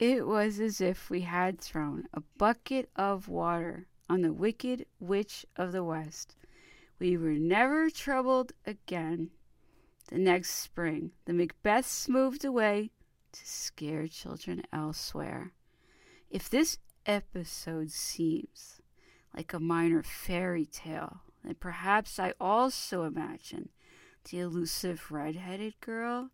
It was as if we had thrown a bucket of water on the wicked witch of the West. We were never troubled again. The next spring, the Macbeths moved away to scare children elsewhere. If this episode seems like a minor fairy tale, then perhaps I also imagine the elusive red-headed girl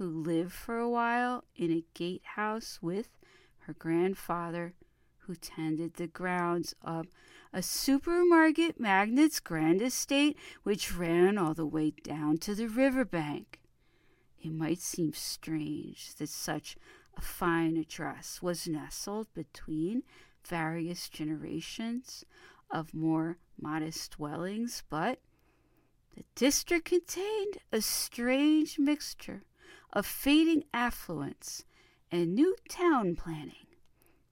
who lived for a while in a gatehouse with her grandfather who tended the grounds of a supermarket magnate's grand estate which ran all the way down to the river bank. It might seem strange that such a fine address was nestled between various generations of more modest dwellings, but the district contained a strange mixture of fading affluence and new town planning.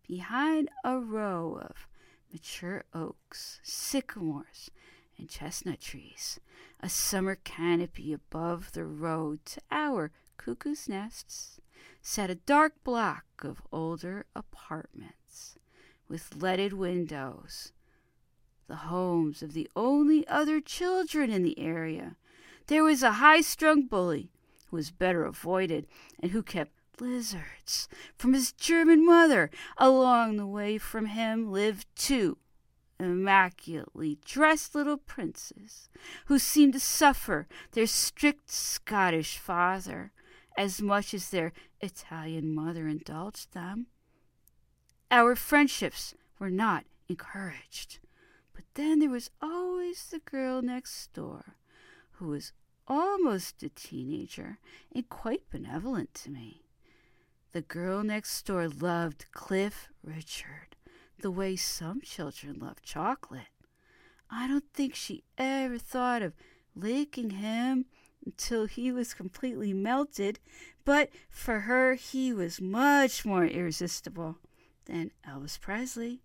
Behind a row of mature oaks, sycamores, and chestnut trees, a summer canopy above the road to our cuckoo's nests, sat a dark block of older apartments with leaded windows, the homes of the only other children in the area. There was a high strung bully who was better avoided and who kept lizards from his German mother. Along the way from him lived two immaculately dressed little princes who seemed to suffer their strict Scottish father as much as their Italian mother indulged them. Our friendships were not encouraged. But then there was always the girl next door who was almost a teenager and quite benevolent to me. The girl next door loved Cliff Richard the way some children love chocolate. I don't think she ever thought of licking him until he was completely melted, but for her he was much more irresistible than Elvis Presley.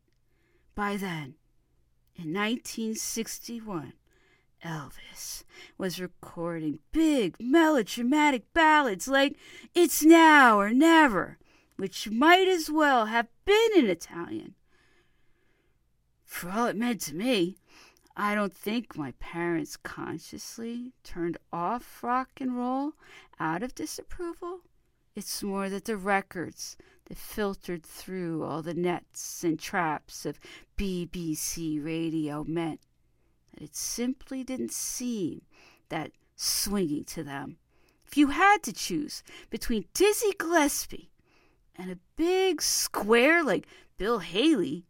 By then, in 1961, Elvis was recording big melodramatic ballads like It's Now or Never, which might as well have been in Italian. For all it meant to me, I don't think my parents consciously turned off rock and roll out of disapproval. It's more that the records that filtered through all the nets and traps of BBC radio meant that it simply didn't seem that swinging to them. If you had to choose between Dizzy Gillespie and a big square like Bill Haley,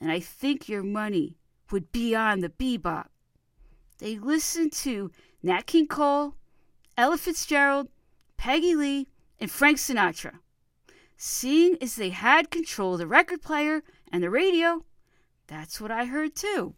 and I think your money would be on the bebop. They listened to Nat King Cole, Ella Fitzgerald, Peggy Lee, and Frank Sinatra. Seeing as they had control of the record player and the radio, that's what I heard too.